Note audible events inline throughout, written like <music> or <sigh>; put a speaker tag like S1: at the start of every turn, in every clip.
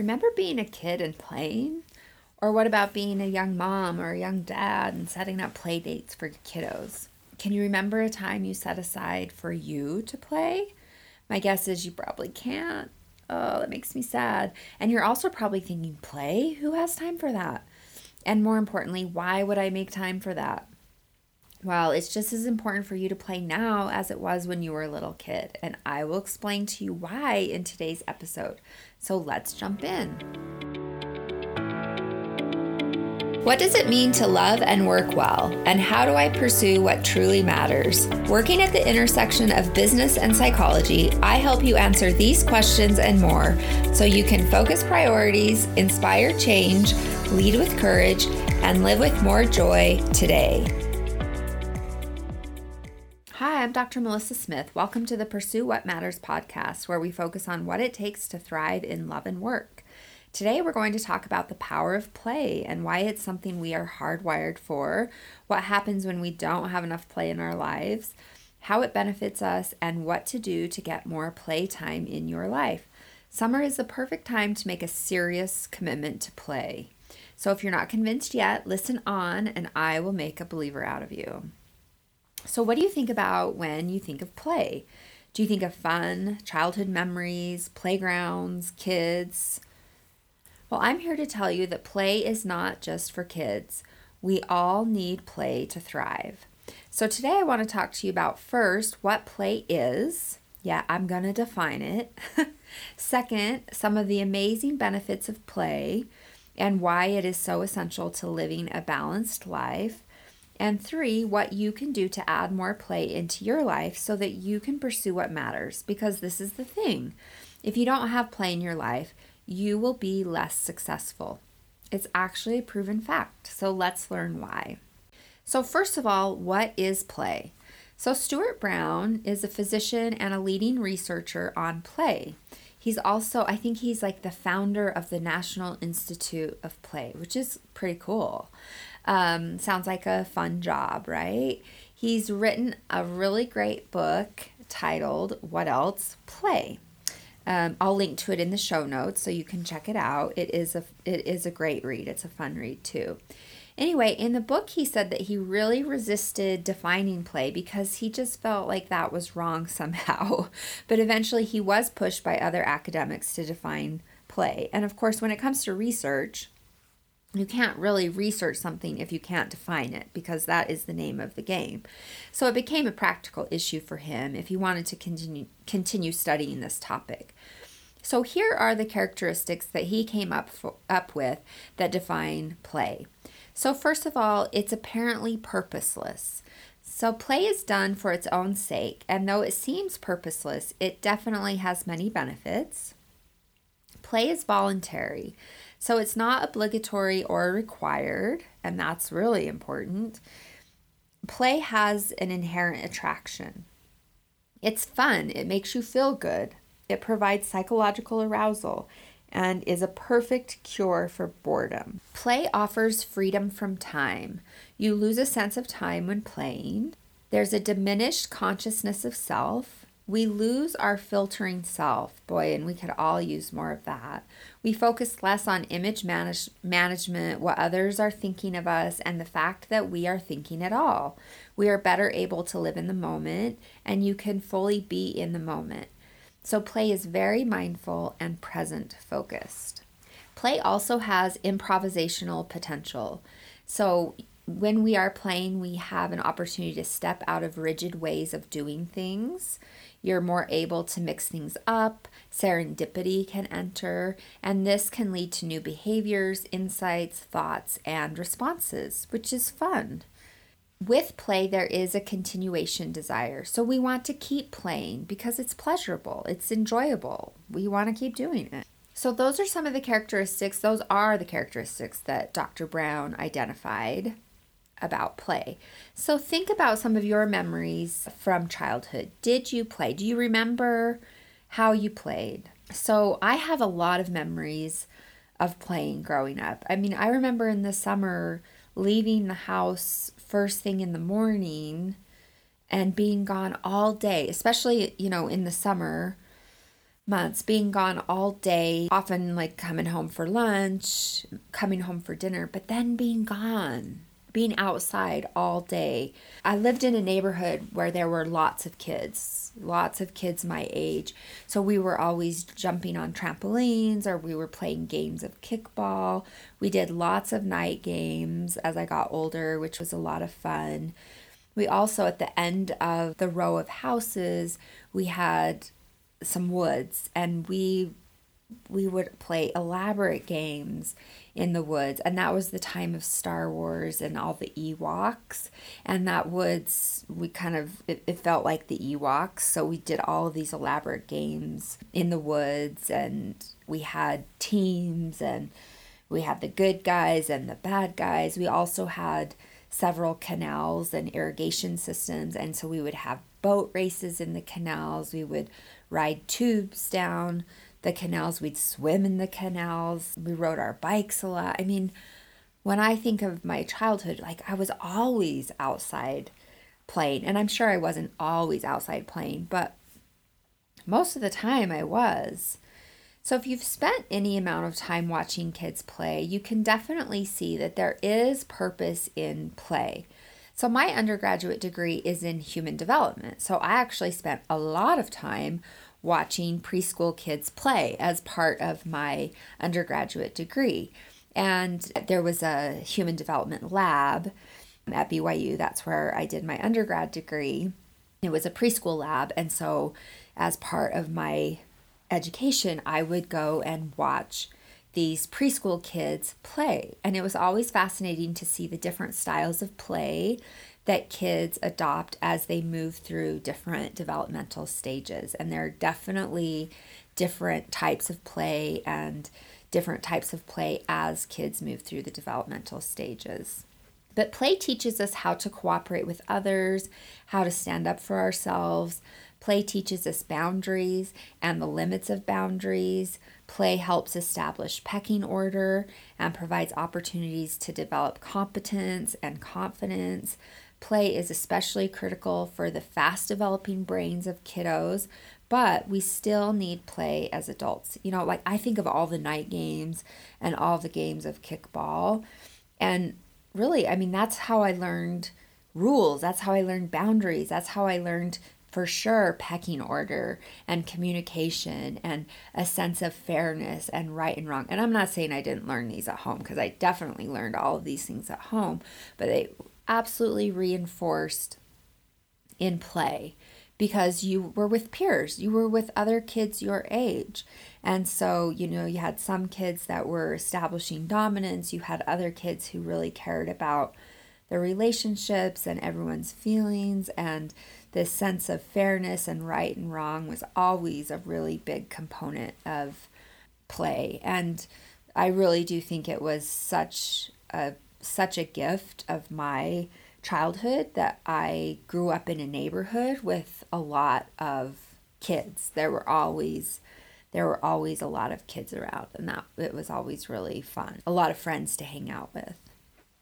S1: Remember being a kid and playing? Or what about being a young mom or a young dad and setting up play dates for kiddos? Can you remember a time you set aside for you to play? My guess is you probably can't. Oh, that makes me sad. And you're also probably thinking, play? Who has time for that? And more importantly, why would I make time for that? Well, it's just as important for you to play now as it was when you were a little kid. And I will explain to you why in today's episode. So let's jump in. What does it mean to love and work well? And how do I pursue what truly matters? Working at the intersection of business and psychology, I help you answer these questions and more so you can focus priorities, inspire change, lead with courage, and live with more joy today. I'm Dr. Melissa Smith. Welcome to the Pursue What Matters podcast, where we focus on what it takes to thrive in love and work. Today, we're going to talk about the power of play and why it's something we are hardwired for, what happens when we don't have enough play in our lives, how it benefits us, and what to do to get more playtime in your life. Summer is the perfect time to make a serious commitment to play. So, if you're not convinced yet, listen on and I will make a believer out of you. So, what do you think about when you think of play? Do you think of fun, childhood memories, playgrounds, kids? Well, I'm here to tell you that play is not just for kids. We all need play to thrive. So, today I want to talk to you about first what play is. Yeah, I'm going to define it. <laughs> Second, some of the amazing benefits of play and why it is so essential to living a balanced life. And three, what you can do to add more play into your life so that you can pursue what matters. Because this is the thing if you don't have play in your life, you will be less successful. It's actually a proven fact. So let's learn why. So, first of all, what is play? So, Stuart Brown is a physician and a leading researcher on play. He's also, I think he's like the founder of the National Institute of Play, which is pretty cool. Um, sounds like a fun job, right? He's written a really great book titled What Else? Play. Um, I'll link to it in the show notes so you can check it out. It is a it is a great read. It's a fun read too. Anyway, in the book, he said that he really resisted defining play because he just felt like that was wrong <laughs> somehow. But eventually, he was pushed by other academics to define play. And of course, when it comes to research, you can't really research something if you can't define it because that is the name of the game. So it became a practical issue for him if he wanted to continue continue studying this topic. So here are the characteristics that he came up for, up with that define play. So first of all, it's apparently purposeless. So play is done for its own sake, and though it seems purposeless, it definitely has many benefits. Play is voluntary. So it's not obligatory or required, and that's really important. Play has an inherent attraction. It's fun, it makes you feel good, it provides psychological arousal, and is a perfect cure for boredom. Play offers freedom from time. You lose a sense of time when playing. There's a diminished consciousness of self. We lose our filtering self. Boy, and we could all use more of that. We focus less on image manage- management, what others are thinking of us, and the fact that we are thinking at all. We are better able to live in the moment, and you can fully be in the moment. So, play is very mindful and present focused. Play also has improvisational potential. So, when we are playing, we have an opportunity to step out of rigid ways of doing things. You're more able to mix things up, serendipity can enter, and this can lead to new behaviors, insights, thoughts, and responses, which is fun. With play, there is a continuation desire. So we want to keep playing because it's pleasurable, it's enjoyable. We want to keep doing it. So, those are some of the characteristics, those are the characteristics that Dr. Brown identified about play. So think about some of your memories from childhood. Did you play? Do you remember how you played? So I have a lot of memories of playing growing up. I mean, I remember in the summer leaving the house first thing in the morning and being gone all day, especially, you know, in the summer. months, being gone all day, often like coming home for lunch, coming home for dinner, but then being gone, being outside all day. I lived in a neighborhood where there were lots of kids, lots of kids my age. So we were always jumping on trampolines or we were playing games of kickball. We did lots of night games as I got older, which was a lot of fun. We also, at the end of the row of houses, we had some woods and we we would play elaborate games in the woods and that was the time of Star Wars and all the Ewoks and that woods we kind of it, it felt like the Ewoks so we did all these elaborate games in the woods and we had teams and we had the good guys and the bad guys. We also had several canals and irrigation systems and so we would have boat races in the canals. We would ride tubes down the canals. We'd swim in the canals. We rode our bikes a lot. I mean, when I think of my childhood, like I was always outside playing. And I'm sure I wasn't always outside playing, but most of the time I was. So if you've spent any amount of time watching kids play, you can definitely see that there is purpose in play. So, my undergraduate degree is in human development. So, I actually spent a lot of time watching preschool kids play as part of my undergraduate degree. And there was a human development lab at BYU. That's where I did my undergrad degree. It was a preschool lab. And so, as part of my education, I would go and watch these preschool kids play. And it was always fascinating to see the different styles of play that kids adopt as they move through different developmental stages. And there are definitely different types of play and different types of play as kids move through the developmental stages. But play teaches us how to cooperate with others, how to stand up for ourselves. Play teaches us boundaries and the limits of boundaries. Play helps establish pecking order and provides opportunities to develop competence and confidence. Play is especially critical for the fast developing brains of kiddos, but we still need play as adults. You know, like I think of all the night games and all the games of kickball. And really, I mean, that's how I learned rules. That's how I learned boundaries. That's how I learned for sure pecking order and communication and a sense of fairness and right and wrong. And I'm not saying I didn't learn these at home because I definitely learned all of these things at home, but they absolutely reinforced in play because you were with peers, you were with other kids your age. And so, you know, you had some kids that were establishing dominance, you had other kids who really cared about their relationships and everyone's feelings and this sense of fairness and right and wrong was always a really big component of play and i really do think it was such a such a gift of my childhood that i grew up in a neighborhood with a lot of kids there were always there were always a lot of kids around and that it was always really fun a lot of friends to hang out with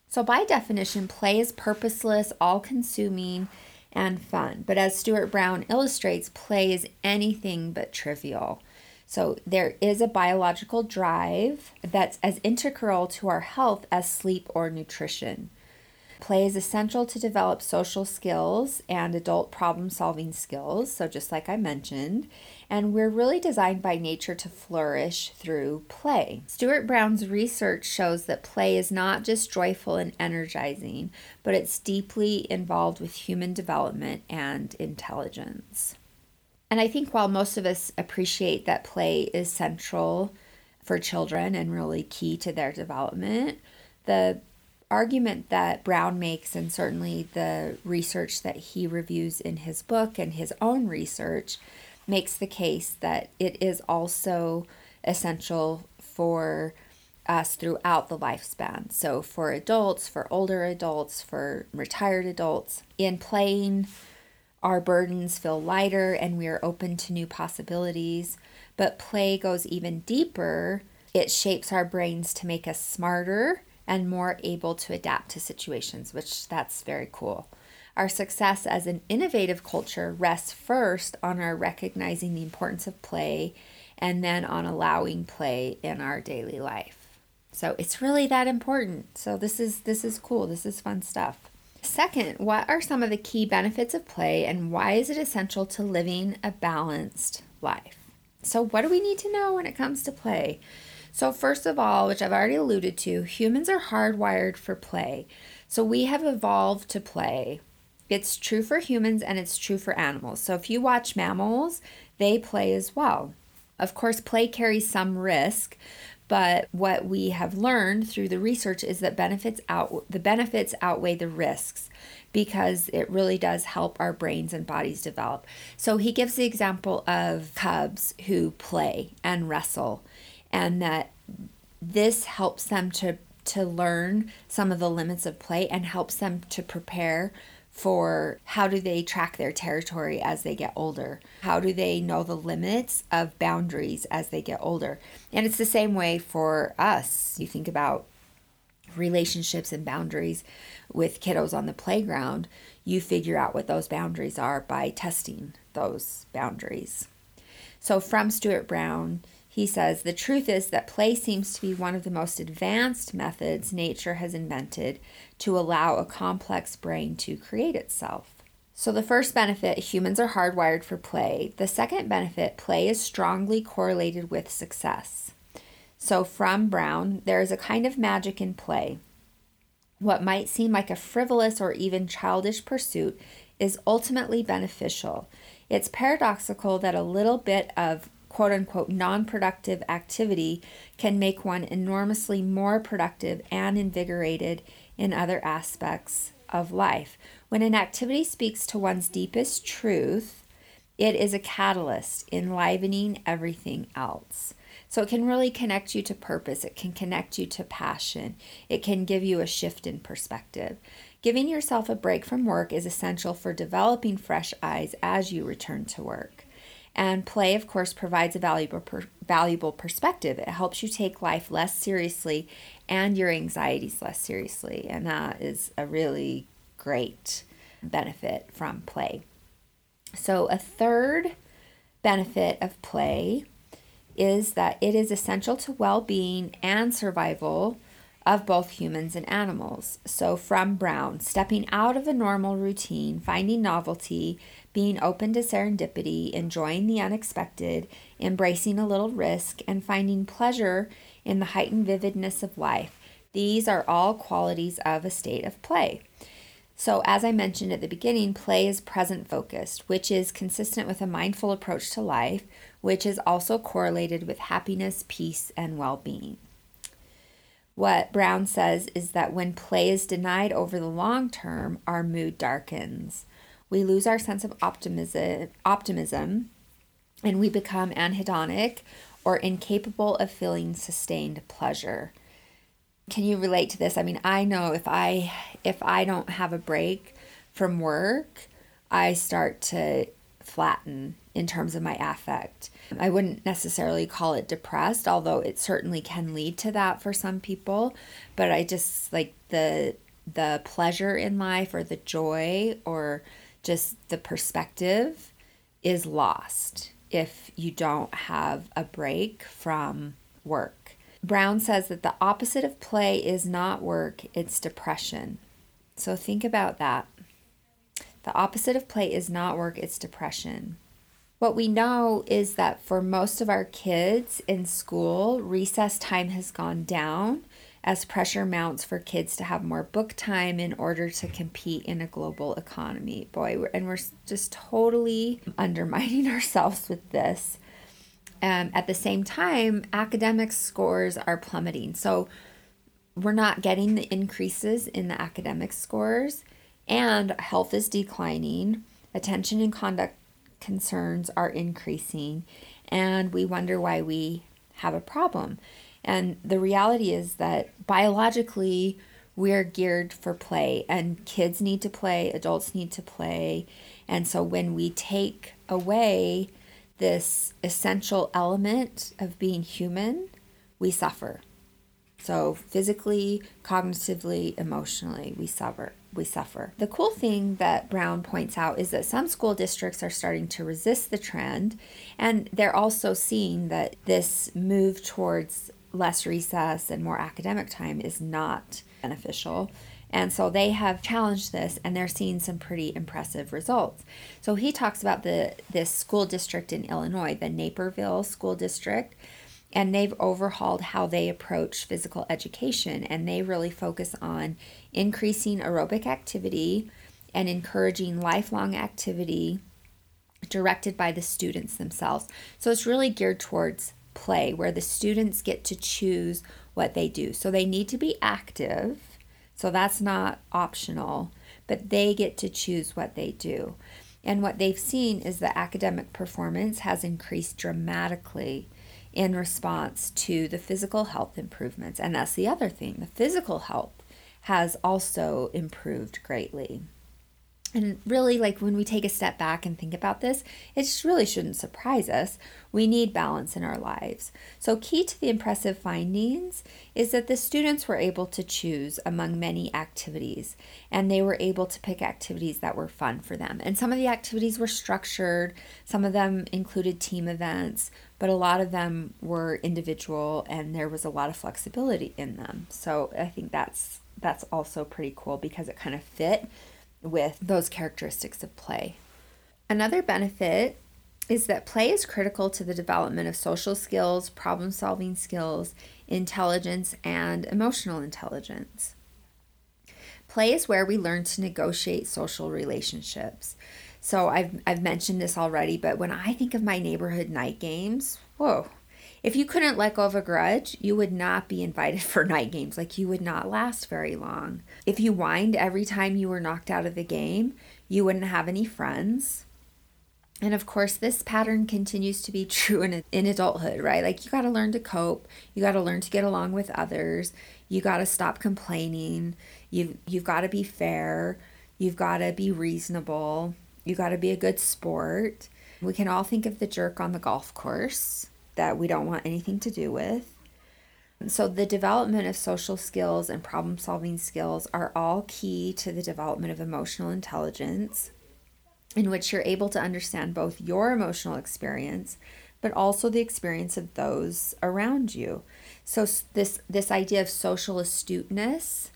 S1: so, by definition, play is purposeless, all consuming, and fun. But as Stuart Brown illustrates, play is anything but trivial. So, there is a biological drive that's as integral to our health as sleep or nutrition. Play is essential to develop social skills and adult problem solving skills. So, just like I mentioned, and we're really designed by nature to flourish through play. Stuart Brown's research shows that play is not just joyful and energizing, but it's deeply involved with human development and intelligence. And I think while most of us appreciate that play is central for children and really key to their development, the argument that Brown makes, and certainly the research that he reviews in his book and his own research, makes the case that it is also essential for us throughout the lifespan. So, for adults, for older adults, for retired adults, in playing, our burdens feel lighter and we are open to new possibilities. But play goes even deeper. It shapes our brains to make us smarter and more able to adapt to situations, which that's very cool. Our success as an innovative culture rests first on our recognizing the importance of play and then on allowing play in our daily life. So it's really that important. So this is this is cool. This is fun stuff. Second, what are some of the key benefits of play and why is it essential to living a balanced life? So what do we need to know when it comes to play? So first of all, which I've already alluded to, humans are hardwired for play. So we have evolved to play. It's true for humans and it's true for animals. So if you watch mammals, they play as well. Of course, play carries some risk, but what we have learned through the research is that benefits out the benefits outweigh the risks because it really does help our brains and bodies develop. So he gives the example of cubs who play and wrestle and that this helps them to to learn some of the limits of play and helps them to prepare for how do they track their territory as they get older? How do they know the limits of boundaries as they get older? And it's the same way for us. You think about relationships and boundaries with kiddos on the playground, you figure out what those boundaries are by testing those boundaries. So, from Stuart Brown, he says the truth is that play seems to be one of the most advanced methods nature has invented to allow a complex brain to create itself. So, the first benefit humans are hardwired for play. The second benefit play is strongly correlated with success. So, from Brown, there is a kind of magic in play. What might seem like a frivolous or even childish pursuit is ultimately beneficial. It's paradoxical that a little bit of quote unquote non productive activity can make one enormously more productive and invigorated in other aspects of life. When an activity speaks to one's deepest truth, it is a catalyst enlivening everything else. So it can really connect you to purpose, it can connect you to passion, it can give you a shift in perspective. Giving yourself a break from work is essential for developing fresh eyes as you return to work. And play, of course, provides a valuable, per, valuable perspective. It helps you take life less seriously and your anxieties less seriously. And that is a really great benefit from play. So, a third benefit of play is that it is essential to well being and survival of both humans and animals. So, from Brown, stepping out of a normal routine, finding novelty, being open to serendipity, enjoying the unexpected, embracing a little risk, and finding pleasure in the heightened vividness of life. These are all qualities of a state of play. So, as I mentioned at the beginning, play is present focused, which is consistent with a mindful approach to life, which is also correlated with happiness, peace, and well being. What Brown says is that when play is denied over the long term, our mood darkens. We lose our sense of optimism, optimism and we become anhedonic or incapable of feeling sustained pleasure. Can you relate to this? I mean, I know if I if I don't have a break from work, I start to flatten in terms of my affect. I wouldn't necessarily call it depressed, although it certainly can lead to that for some people, but I just like the the pleasure in life or the joy or just the perspective is lost if you don't have a break from work. Brown says that the opposite of play is not work, it's depression. So think about that. The opposite of play is not work, it's depression. What we know is that for most of our kids in school, recess time has gone down as pressure mounts for kids to have more book time in order to compete in a global economy. Boy, and we're just totally undermining <laughs> ourselves with this. Um, at the same time, academic scores are plummeting. So we're not getting the increases in the academic scores, and health is declining. Attention and conduct concerns are increasing, and we wonder why we have a problem. And the reality is that biologically, we're geared for play, and kids need to play, adults need to play. And so when we take away this essential element of being human, we suffer. So physically, cognitively, emotionally, we suffer. we suffer. The cool thing that Brown points out is that some school districts are starting to resist the trend, and they're also seeing that this move towards less recess and more academic time is not beneficial. And so they have challenged this and they're seeing some pretty impressive results. So he talks about the this school district in Illinois, the Naperville School District, and they've overhauled how they approach physical education and they really focus on increasing aerobic activity and encouraging lifelong activity directed by the students themselves. So it's really geared towards play where the students get to choose what they do. So they need to be active. So that's not optional, but they get to choose what they do. And what they've seen is the academic performance has increased dramatically in response to the physical health improvements. And that's the other thing the physical health has also improved greatly. And really, like when we take a step back and think about this, it just really shouldn't surprise us. We need balance in our lives. So, key to the impressive findings is that the students were able to choose among many activities, and they were able to pick activities that were fun for them. And some of the activities were structured, some of them included team events, but a lot of them were individual, and there was a lot of flexibility in them. So, I think that's that's also pretty cool because it kind of fit with those characteristics of play. Another benefit is that play is critical to the development of social skills, problem solving skills, intelligence, and emotional intelligence. Play is where we learn to negotiate social relationships. So I've, I've mentioned this already, but when I think of my neighborhood night games, whoa, if you couldn't let go of a grudge, you would not be invited <laughs> for night games. Like you would not last very long. If you whined every time you were knocked out of the game, you wouldn't have any friends. And of course, this pattern continues to be <laughs> true in, in adulthood, right? Like you got to learn to cope. You got to learn to get along with others. You got to stop complaining. You you've got to be fair. You've got to be reasonable. You got to be a good sport. We can all think of the jerk on the golf course that we don't want anything to do with. So, the development of social skills and problem solving skills are all key to the development of emotional intelligence, in which you're able to understand both your emotional experience but also the experience of those around you. So, this, this idea of social astuteness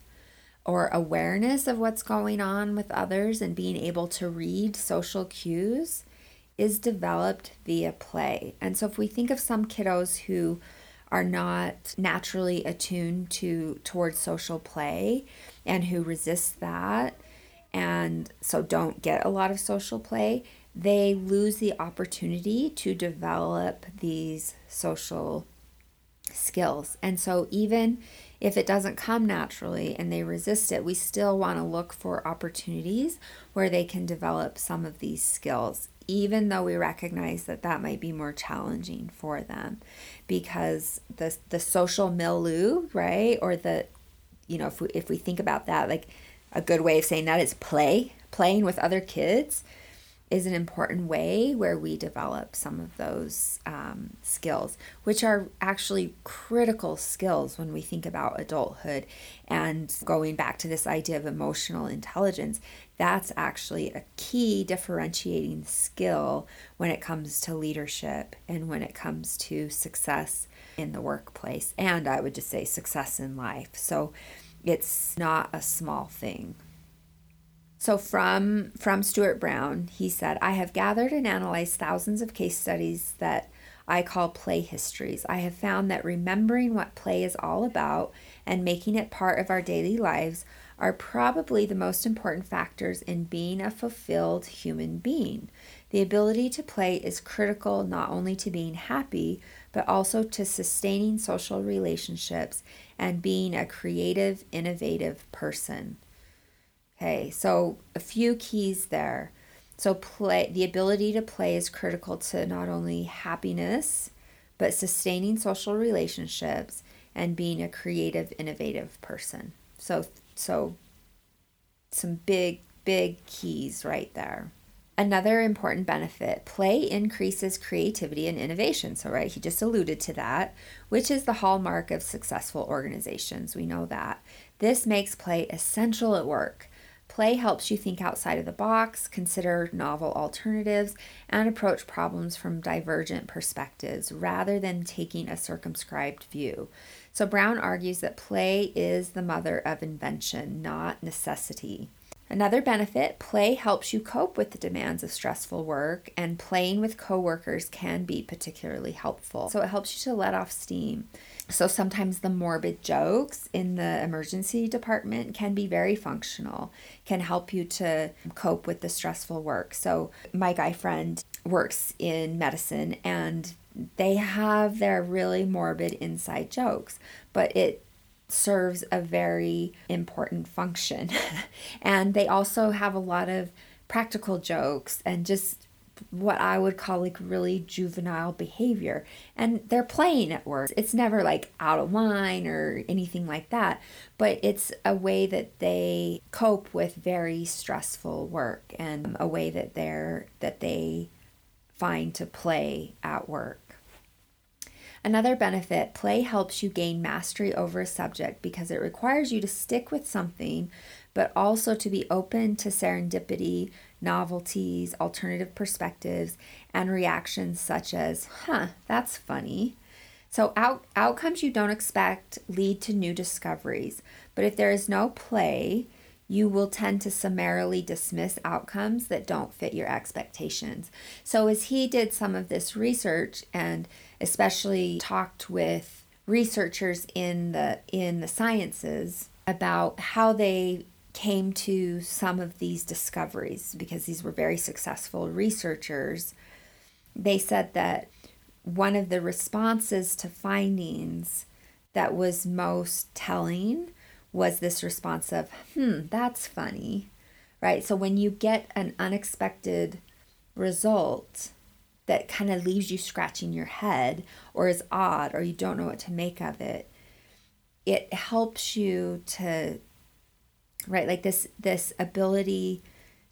S1: or awareness of what's going on with others and being able to read social cues is developed via play. And so if we think of some kiddos who are not naturally attuned to towards social play and who resist that and so don't get a lot of social play, they lose the opportunity to develop these social skills. And so even if it doesn't come naturally and they resist it, we still want to look for opportunities where they can develop some of these skills even though we recognize that that might be more challenging for them because the the social milieu right or the you know if we, if we think about that like a good way of saying that is play playing with other kids is an important way where we develop some of those um, skills, which are actually critical skills when we think about adulthood. And going back to this idea of emotional intelligence, that's actually a key differentiating skill when it comes to leadership and when it comes to success in the workplace. And I would just say success in life. So it's not a small thing. So from from Stuart Brown, he said, "I have gathered and analyzed thousands of case studies that I call play histories. I have found that remembering what play is all about and making it part of our daily lives are probably the most important factors in being a fulfilled human being. The ability to play is critical not only to being happy, but also to sustaining social relationships and being a creative, innovative person." Okay, so a few keys there. So play the ability to play is critical to not only happiness, but sustaining social relationships and being a creative, innovative person. So so some big big keys right there. Another important benefit play increases creativity and innovation. So, right, he just alluded to that, which is the hallmark of successful organizations. We know that. This makes play essential at work Play helps you think outside of the box, consider novel alternatives, and approach problems from divergent perspectives rather than taking a circumscribed view. So, Brown argues that play is the mother of invention, not necessity. Another benefit play helps you cope with the demands of stressful work, and playing with coworkers can be particularly helpful. So, it helps you to let off steam. So, sometimes the morbid jokes in the emergency department can be very functional, can help you to cope with the stressful work. So, my guy friend works in medicine, and they have their really morbid inside jokes, but it serves a very important function. <laughs> and they also have a lot of practical jokes and just what I would call like really juvenile behavior. And they're playing at work. It's never like out of line or anything like that, but it's a way that they cope with very stressful work and a way that they're that they find to play at work. Another benefit play helps you gain mastery over a subject because it requires you to stick with something, but also to be open to serendipity, novelties, alternative perspectives, and reactions such as, huh, that's funny. So, out- outcomes you don't expect lead to new discoveries, but if there is no play, you will tend to summarily dismiss outcomes that don't fit your expectations. So, as he did some of this research and especially talked with researchers in the in the sciences about how they came to some of these discoveries because these were very successful researchers they said that one of the responses to findings that was most telling was this response of hmm that's funny right? So when you get an unexpected result that kind of leaves you scratching your head or is odd or you don't know what to make of it it helps you to right like this this ability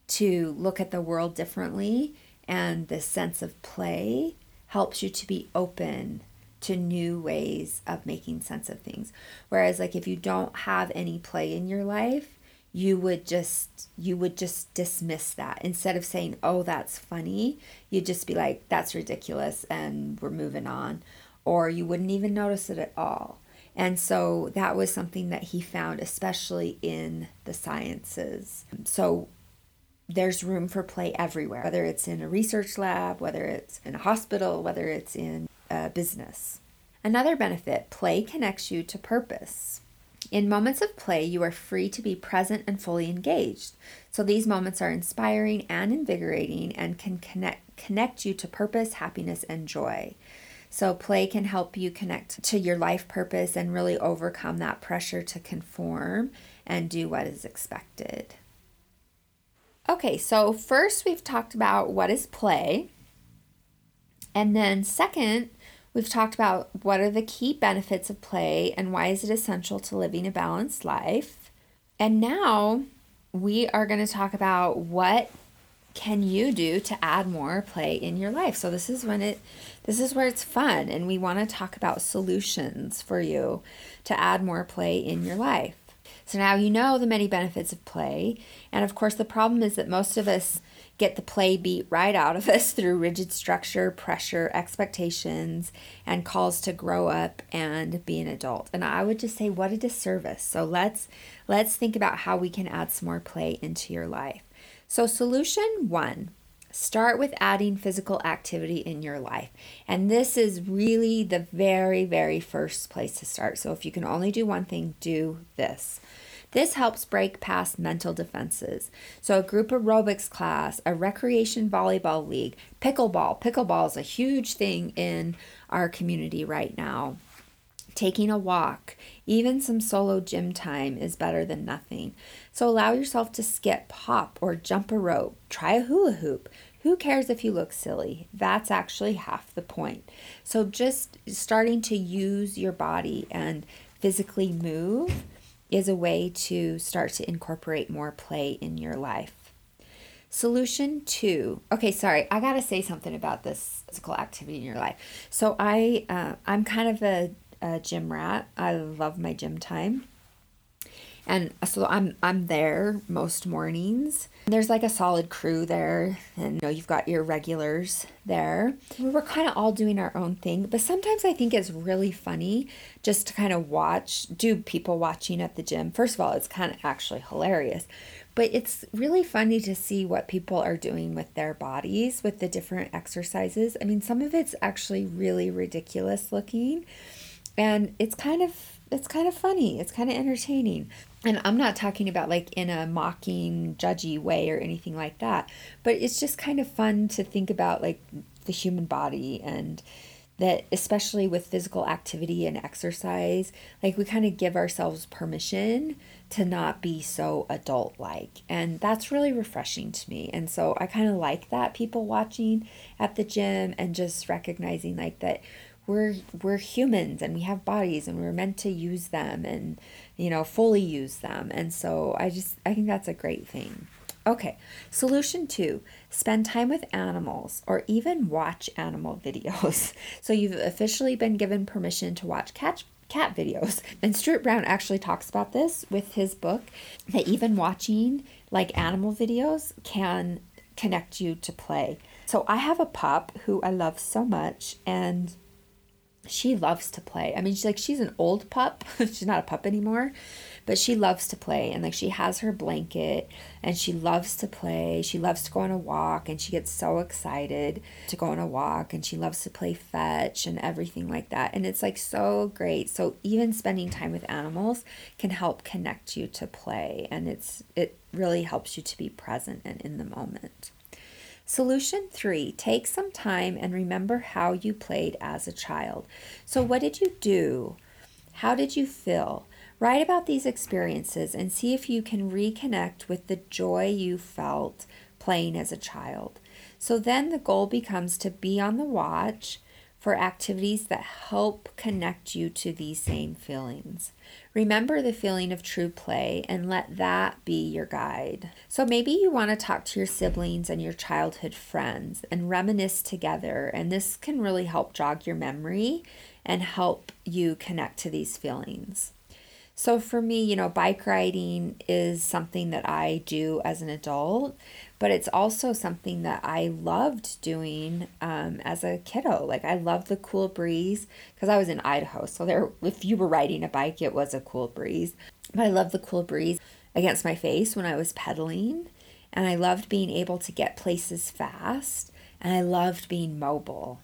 S1: to look at the world differently and this sense of play helps you to be open to new ways of making sense of things. Whereas like if you don't have any play in your life you would just you would just dismiss that. Instead of saying oh that's funny you'd just be like that's ridiculous and we're moving on. Or you wouldn't even notice it at all. And so that was something that he found especially in the sciences. So there's room for play everywhere whether it's in a research lab whether it's in a hospital whether it's in a business another benefit play connects you to purpose in moments of play, you are free to be present and fully engaged. So these moments are inspiring and invigorating and can connect connect you to purpose, happiness, and joy. So play can help you connect to your life purpose and really overcome that pressure to conform and do what is expected. Okay, so first we've talked about what is play. And then second, We've talked about what are the key benefits of play and why is it essential to living a balanced life. And now we are going to talk about what can you do to add more play in your life. So this is when it this is where it's fun and we want to talk about solutions for you to add more play in your life. So now you know the many benefits of play. And of course the problem is that most of us get the play beat right out of <laughs> us through rigid structure, pressure, expectations, and calls to grow up and be an adult. And I would just say what a disservice. So let's let's think about how we can add some more play into your life. So solution 1, start with adding physical activity in your life. And this is really the very very first place to start. So if you can only do one thing, do this. This helps break past mental defenses. So, a group aerobics class, a recreation volleyball league, pickleball. Pickleball is a huge thing in our community right now. Taking a walk, even some solo gym time is better than nothing. So, allow yourself to skip, hop, or jump a rope. Try a hula hoop. Who cares if you look silly? That's actually half the point. So, just starting to use your body and physically move is a way to start to incorporate more play in your life. Solution two. Okay, sorry, I gotta say something about this physical activity in your life. So I, uh, I'm kind of a, a gym rat. I love my gym time, And so I'm I'm there most mornings. There's like a solid crew there, and you know you've got your regulars there. We're kind of all doing our own thing, but sometimes I think it's really funny just to kind of watch, do people watching at the gym. First of all, it's kind of actually hilarious, but it's really funny to see what people are doing with their bodies with the different exercises. I mean, some of it's actually really ridiculous looking, and it's kind of it's kind of funny. It's kind of entertaining and I'm not talking about like in a mocking, judgy way or anything like that, but it's just kind of fun to think about like the human body and that especially with physical activity and exercise, like we kind of give ourselves permission to not be so adult like. And that's really refreshing to me. And so I kind of like that people watching at the gym and just recognizing like that we're we're humans and we have bodies and we're meant to use them and you know fully use them. And so i just i think that's a great thing. Okay solution two spend time with animals or even watch animal <laughs> videos. So you've officially been given permission to watch cat cat videos. <laughs> And stuart brown actually talks about this with his book that even watching like animal videos can connect you to play. So i have a pup who i love so much and she loves to play. I mean, she's like she's an old pup. <laughs> she's not a pup anymore, but she loves to play and like she has her blanket and she loves to play. She loves to go on a walk and she gets so excited to go on a walk and she loves to play fetch and everything like that. And it's like so great. So even spending time with animals can help connect you to play and it's it really helps you to be present and in the moment. Solution three, take some time and remember how you played as a child. So, what did you do? How did you feel? Write about these experiences and see if you can reconnect with the joy you felt playing as a child. So, then the goal becomes to be on the watch for activities that help connect you to these same feelings. Remember the feeling of true play and let that be your guide. So maybe you want to talk to your siblings and your childhood friends and reminisce together, and this can really help jog your memory and help you connect to these feelings. So for me, you know, bike riding is something that I do as an adult, but it's also something that I loved doing um, as a kiddo. Like I loved the cool breeze because I was in Idaho, so there, if you were riding a bike, it was a cool breeze. But I loved the cool breeze against my face when I was pedaling, and I loved being able to get places fast, and I loved being mobile.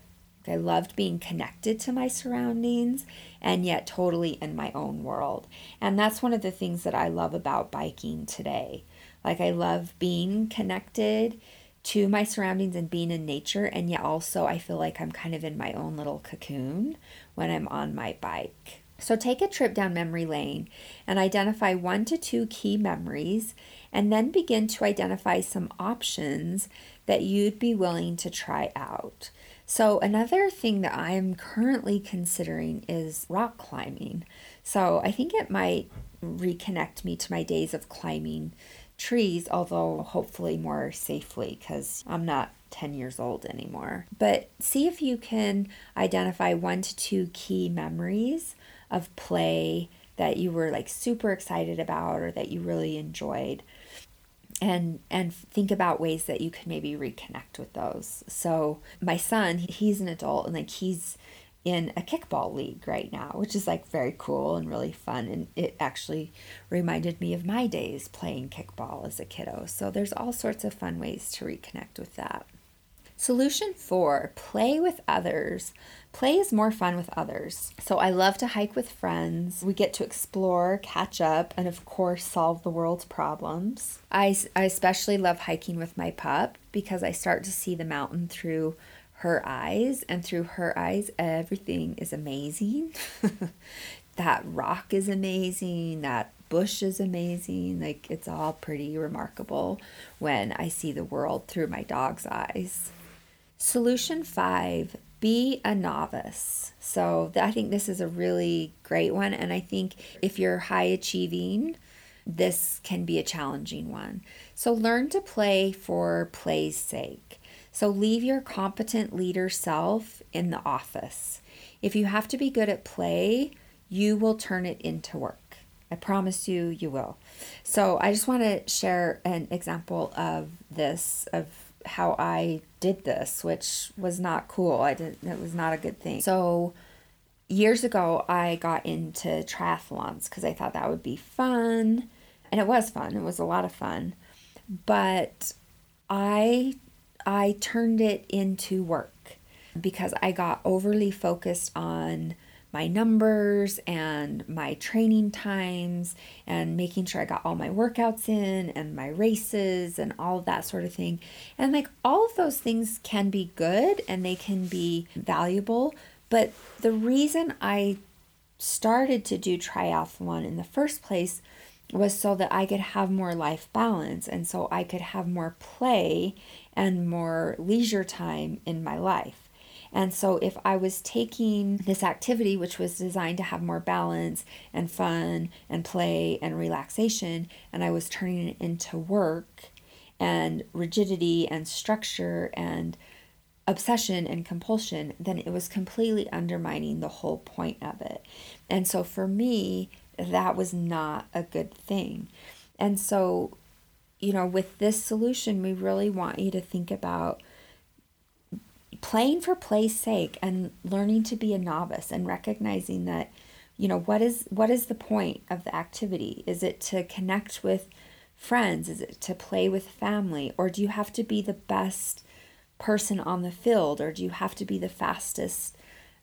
S1: I loved being connected to my surroundings and yet totally in my own world. And that's one of the things that I love about biking today. Like, I love being connected to my surroundings and being in nature, and yet also I feel like I'm kind of in my own little cocoon when I'm on my bike. So, take a trip down memory lane and identify one to two key memories, and then begin to identify some options that you'd be willing to try out. So, another thing that I'm currently considering is rock climbing. So, I think it might reconnect me to my days of climbing trees, although hopefully more safely because I'm not 10 years old anymore. But see if you can identify one to two key memories of play that you were like super excited about or that you really enjoyed and and think about ways that you could maybe reconnect with those. So my son, he's an adult and like he's in a kickball league right now, which is like very cool and really fun and it actually reminded me of my days playing kickball as a kiddo. So there's all sorts of fun ways to reconnect with that. Solution 4, play with others. Play is more fun with others. So I love to hike with friends. We get to explore, catch up, and of course, solve the world's problems. I, I especially love hiking with my pup because I start to see the mountain through her eyes, and through her eyes, everything is amazing. <laughs> that rock is amazing. That bush is amazing. Like, it's all pretty remarkable when I see the world through my dog's eyes. Solution five be a novice. So I think this is a really great one. And I think if you're high achieving, this can be a challenging one. So learn to play for play's sake. So leave your competent leader self in the office. If you have to be good at play, you will turn it into work. I promise you, you will. So I just want to share an example of this, of how I did this, which was not cool. I did it was not a good thing. So years ago, I got into triathlons because I thought that would be fun, and it was fun. It was a lot of fun, but I I turned it into work because I got overly focused on my numbers and my training times and making sure I got all my workouts in and my races and all of that sort of thing. And like all of those things can be good and they can be valuable, but the reason I started to do triathlon in the first place was so that I could have more life balance and so I could have more play and more leisure time in my life. And so, if I was taking this activity, which was designed to have more balance and fun and play and relaxation, and I was turning it into work and rigidity and structure and obsession and compulsion, then it was completely undermining the whole point of it. And so, for me, that was not a good thing. And so, you know, with this solution, we really want you to think about playing for play's sake and learning to be a novice and recognizing that you know what is what is the point of the activity? Is it to connect with friends? Is it to play with family? Or do you have to be the best person on the field? Or do you have to be the fastest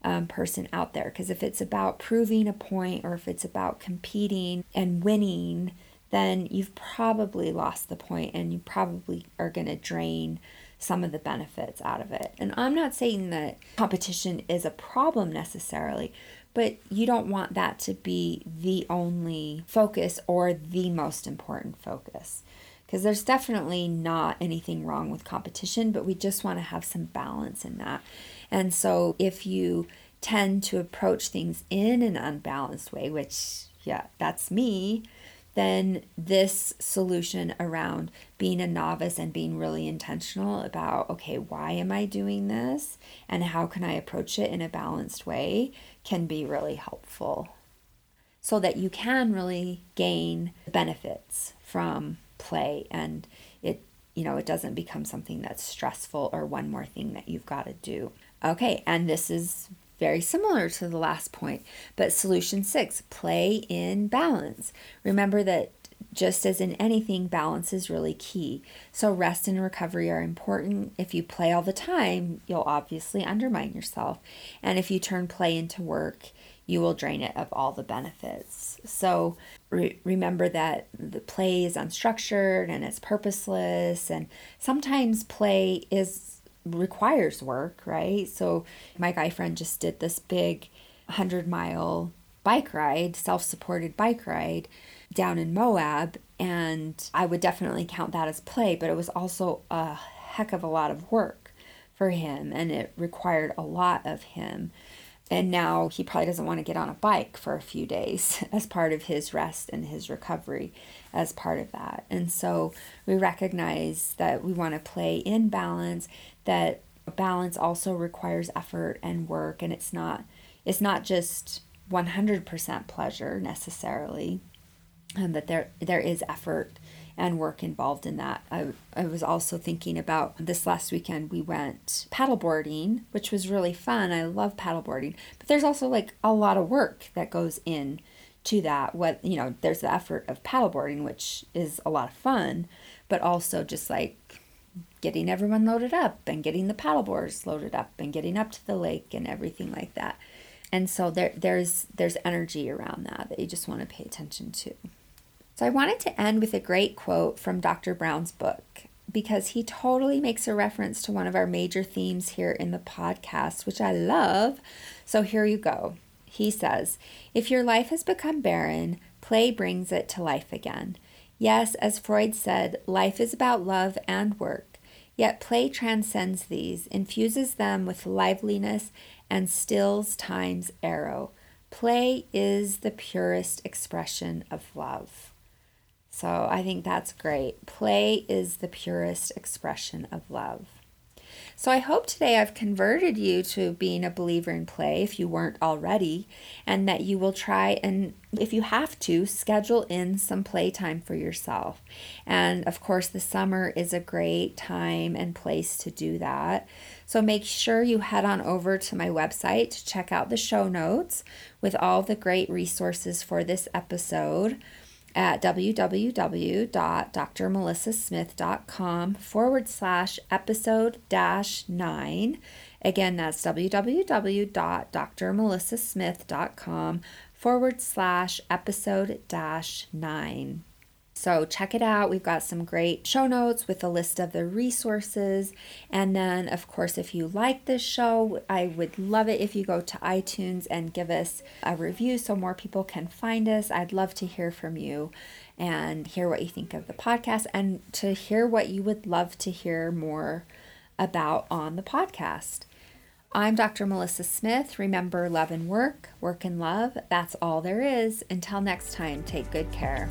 S1: um, person out there? Because if it's about proving a point or if it's about competing and winning then you've probably lost the point and you probably are going to drain some of the benefits out of it. And I'm not saying that competition is a problem necessarily, but you don't want that to be the only focus or the most important focus. Because there's definitely not anything wrong with competition, but we just want to have some balance in that. And so if you tend to approach things in an unbalanced way, which, yeah, that's me, then this solution around being a novice and being really intentional about, okay, why am I doing this? And how can I approach it in a balanced way can be really helpful. So that you can really gain benefits from play and it you know it doesn't become something that's stressful or one more thing that you've got to do. Okay and this is very similar to the last point. But solution six play in balance. Remember that just as in anything, balance is really key. So, rest and recovery are important. If you play all the time, you'll obviously undermine yourself. And if you turn play into work, you will drain it of all the benefits. So, re- remember that the play is unstructured and it's purposeless, and sometimes play is requires work, right? So my guy friend just did this big 100 mile bike ride, self supported bike ride down in Moab. And I would definitely count that as play, but it was also a heck of a lot of work for him and it required a lot of him. And now he probably doesn't want to get on a bike for a few days <laughs> as part of his rest and his recovery as part of that. And so we recognize that we want to play in balance that balance also requires effort and work and it's not it's not just 100% pleasure necessarily and that there there is effort and work involved in that. I, I was also thinking about this last weekend we went paddleboarding, which was really fun. I love paddleboarding, but there's also like a lot of work that goes in to that. What you know, there's the effort of paddleboarding, which is a lot of fun, but also just like getting everyone loaded up and getting the paddleboards loaded up and getting up to the lake and everything like that. And so there there's there's energy around that that you just want to pay attention to. So I wanted to end with a great quote from Dr. Brown's book because he totally makes a reference to one of our major themes here in the podcast, which I love. So here you go. He says, If your life has become barren, play brings it to life again. Yes, as Freud said, life is about love and work. Yet play transcends these, infuses them with liveliness, and stills time's arrow. Play is the purest expression of love. So I think that's great. Play is the purest expression of love. So I hope today I've converted you to being a believer in play if you weren't already, and that you will try and, if you have to, schedule in some playtime for yourself. And of course, the summer is a great time and place to do that. So make sure you head on over to my website to check out the show notes with all the great resources for this episode at www.drmelissasmith.com forward slash episode dash nine. Again, that's www.drmelissasmith.com forward slash episode dash nine. So check it out. We've got some great show notes with a list of the resources. And then, of course, if you like this show, I would love it if you go to iTunes and give us a review so more people can find us. I'd love to hear from you and hear what you think of the podcast and to hear what you would love to hear more about on the podcast. I'm Dr. Melissa Smith. Remember, love and work, work and love. That's all there is. Until next time, take good care.